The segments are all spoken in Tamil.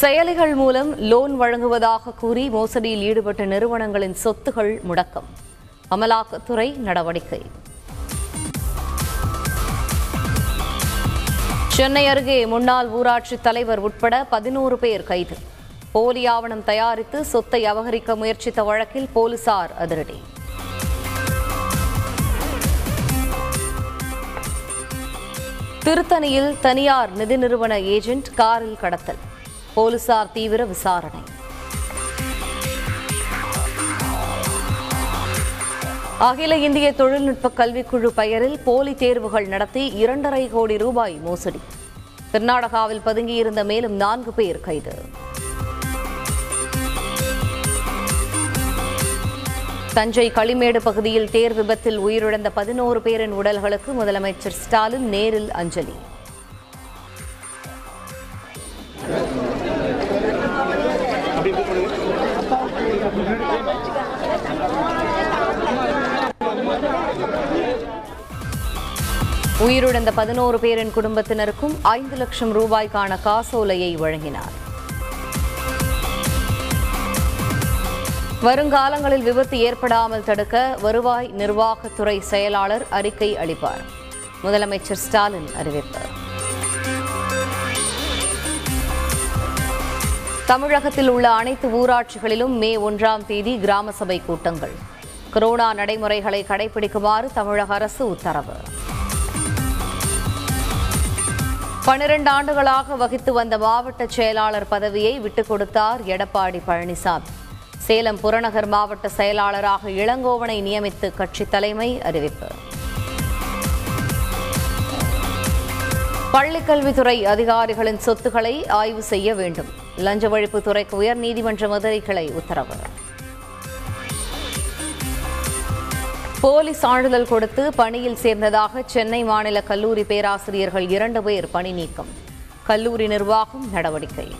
செயலிகள் மூலம் லோன் வழங்குவதாக கூறி மோசடியில் ஈடுபட்ட நிறுவனங்களின் சொத்துகள் முடக்கம். அமலாக்கத்துறை நடவடிக்கை. சென்னை அருகே முன்னாள் ஊராட்சி தலைவர் உட்பட பதினோரு பேர் கைது. போலி ஆவணம் தயாரித்து சொத்தை அபகரிக்க முயற்சித்த வழக்கில் போலீசார் அதிரடி. திருத்தணியில் தனியார் நிதி நிறுவன ஏஜென்ட் காரில் கடத்தல். போலீசார் தீவிர விசாரணை. அகில இந்திய தொழில்நுட்ப கல்விக்குழு பெயரில் போலி தேர்வுகள் நடத்தி இரண்டரை கோடி ரூபாய் மோசடி. கர்நாடகாவில் பதுங்கியிருந்த மேலும் நான்கு பேர் கைது. தஞ்சை களிமேடு பகுதியில் தேர் விபத்தில் உயிரிழந்த பதினோரு பேரின் உடல்களுக்கு முதலமைச்சர் ஸ்டாலின் நேரில் அஞ்சலி. உயிரிழந்த பதினோரு பேரின் குடும்பத்தினருக்கும் ஐந்து லட்சம் ரூபாய்க்கான காசோலையை வழங்கினார். வருங்காலங்களில் விபத்து ஏற்படாமல் தடுக்க வருவாய் நிர்வாகத்துறை செயலாளர் அறிக்கை அளிப்பார். முதலமைச்சர் ஸ்டாலின் அறிவிப்பு. தமிழகத்தில் உள்ள அனைத்து ஊராட்சிகளிலும் மே ஒன்றாம் தேதி கிராம சபை கூட்டங்கள். கொரோனா நடைமுறைகளை கடைபிடிக்குமாறு தமிழக அரசு உத்தரவு. பனிரெண்டு ஆண்டுகளாக வகித்து வந்த மாவட்ட செயலாளர் பதவியை விட்டுக் கொடுத்தார் எடப்பாடி பழனிசாமி. சேலம் புறநகர் மாவட்ட செயலாளராக இளங்கோவனை நியமித்து கட்சி தலைமை அறிவிப்பு. பள்ளிக்கல்வித்துறை அதிகாரிகளின் சொத்துக்களை ஆய்வு செய்ய வேண்டும். லஞ்ச ஒழிப்புத்துறைக்கு உயர்நீதிமன்ற மதுரை கிளை உத்தரவு. போலி சான்றிதழ் கொடுத்து பணியில் சேர்ந்ததாக சென்னை மாநில கல்லூரி பேராசிரியர்கள் இரண்டு பேர் பணி நீக்கம். கல்லூரி நிர்வாகம் நடவடிக்கை.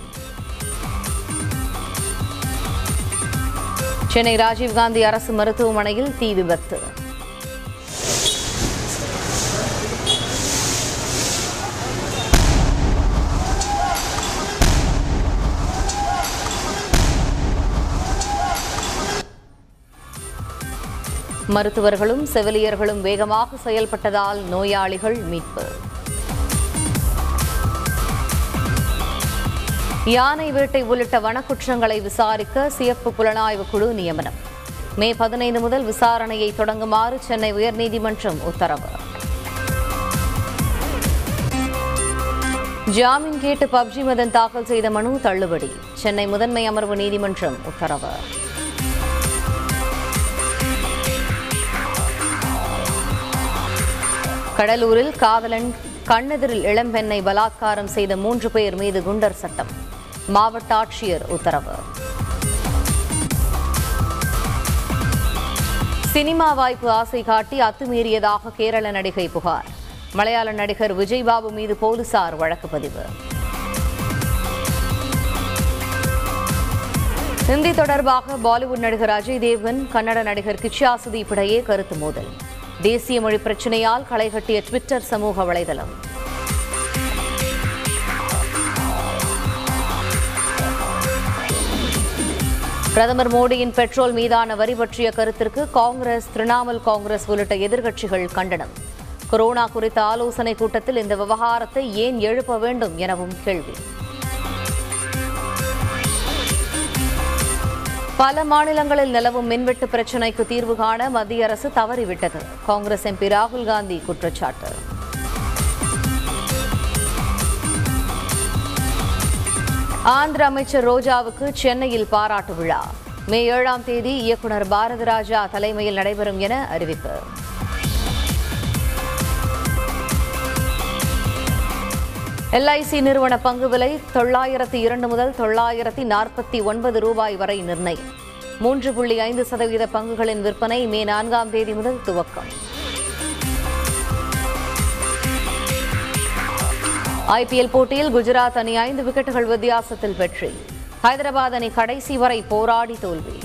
சென்னை ராஜீவ்காந்தி அரசு மருத்துவமனையில் தீ விபத்து. மருத்துவர்களும் செவிலியர்களும் வேகமாக செயல்பட்டதால் நோயாளிகள் மீட்பு. யானை வேட்டை உள்ளிட்ட வனக்குற்றங்களை விசாரிக்க சிறப்பு புலனாய்வு குழு நியமனம். மே பதினைந்து முதல் விசாரணையை தொடங்குமாறு சென்னை உயர்நீதிமன்றம் உத்தரவு. ஜாமீன் கேட்டு பப்ஜி மதன் தாக்கல் செய்த மனு தள்ளுபடி. சென்னை முதன்மை அமர்வு நீதிமன்றம் உத்தரவு. கடலூரில் காவலன் கண்ணெதிரில் இளம்பெண்ணை பலாத்காரம் செய்த மூன்று பேர் மீது குண்டர் சட்டம். மாவட்ட ஆட்சியர் உத்தரவு. சினிமா வாய்ப்பு ஆசை காட்டி அத்துமீறியதாக கேரள நடிகை புகார். மலையாள நடிகர் விஜய்பாபு மீது போலீசார் வழக்கு பதிவு. ஹிந்தி தொடர்பாக பாலிவுட் நடிகர் அஜய் தேவ்கன் கன்னட நடிகர் கிச்சா சுதீப் இடையே கருத்து மோதல். தேசிய மொழி பிரச்சினையால் களைகட்டிய ட்விட்டர் சமூக வலைதளம். பிரதமர் மோடியின் பெட்ரோல் மீதான வரி பற்றிய கருத்திற்கு காங்கிரஸ் திரிணாமுல் காங்கிரஸ் உள்ளிட்ட எதிர்க்கட்சிகள் கண்டனம். கொரோனா குறித்த ஆலோசனை கூட்டத்தில் இந்த விவகாரத்தை ஏன் எழுப்ப வேண்டும் எனவும் கேள்வி. பல மாநிலங்களில் நிலவும் மின்வெட்டு பிரச்சினைக்கு தீர்வு காண மத்திய அரசு தவறிவிட்டது. காங்கிரஸ் எம்பி ராகுல் காந்தி குற்றச்சாட்டு. ஆந்திர அமைச்சர் ரோஜாவுக்கு சென்னையில் பாராட்டு விழா. மே ஏழாம் தேதி இயக்குனர் பாரதிராஜா தலைமையில் நடைபெறும் என அறிவிப்பு. எல்ஐசி நிறுவன பங்கு விலை தொள்ளாயிரத்தி இரண்டு முதல் தொள்ளாயிரத்தி நாற்பத்தி ஒன்பது ரூபாய் வரை நிர்ணயம். மூன்று புள்ளி ஐந்து சதவீத பங்குகளின் விற்பனை மே நான்காம் தேதி முதல் துவக்கம். ஐபிஎல் போட்டியில் குஜராத் அணி ஐந்து விக்கெட்டுகள் வித்தியாசத்தில் வெற்றி. ஹைதராபாத் அணி கடைசி வரை போராடி தோல்வி.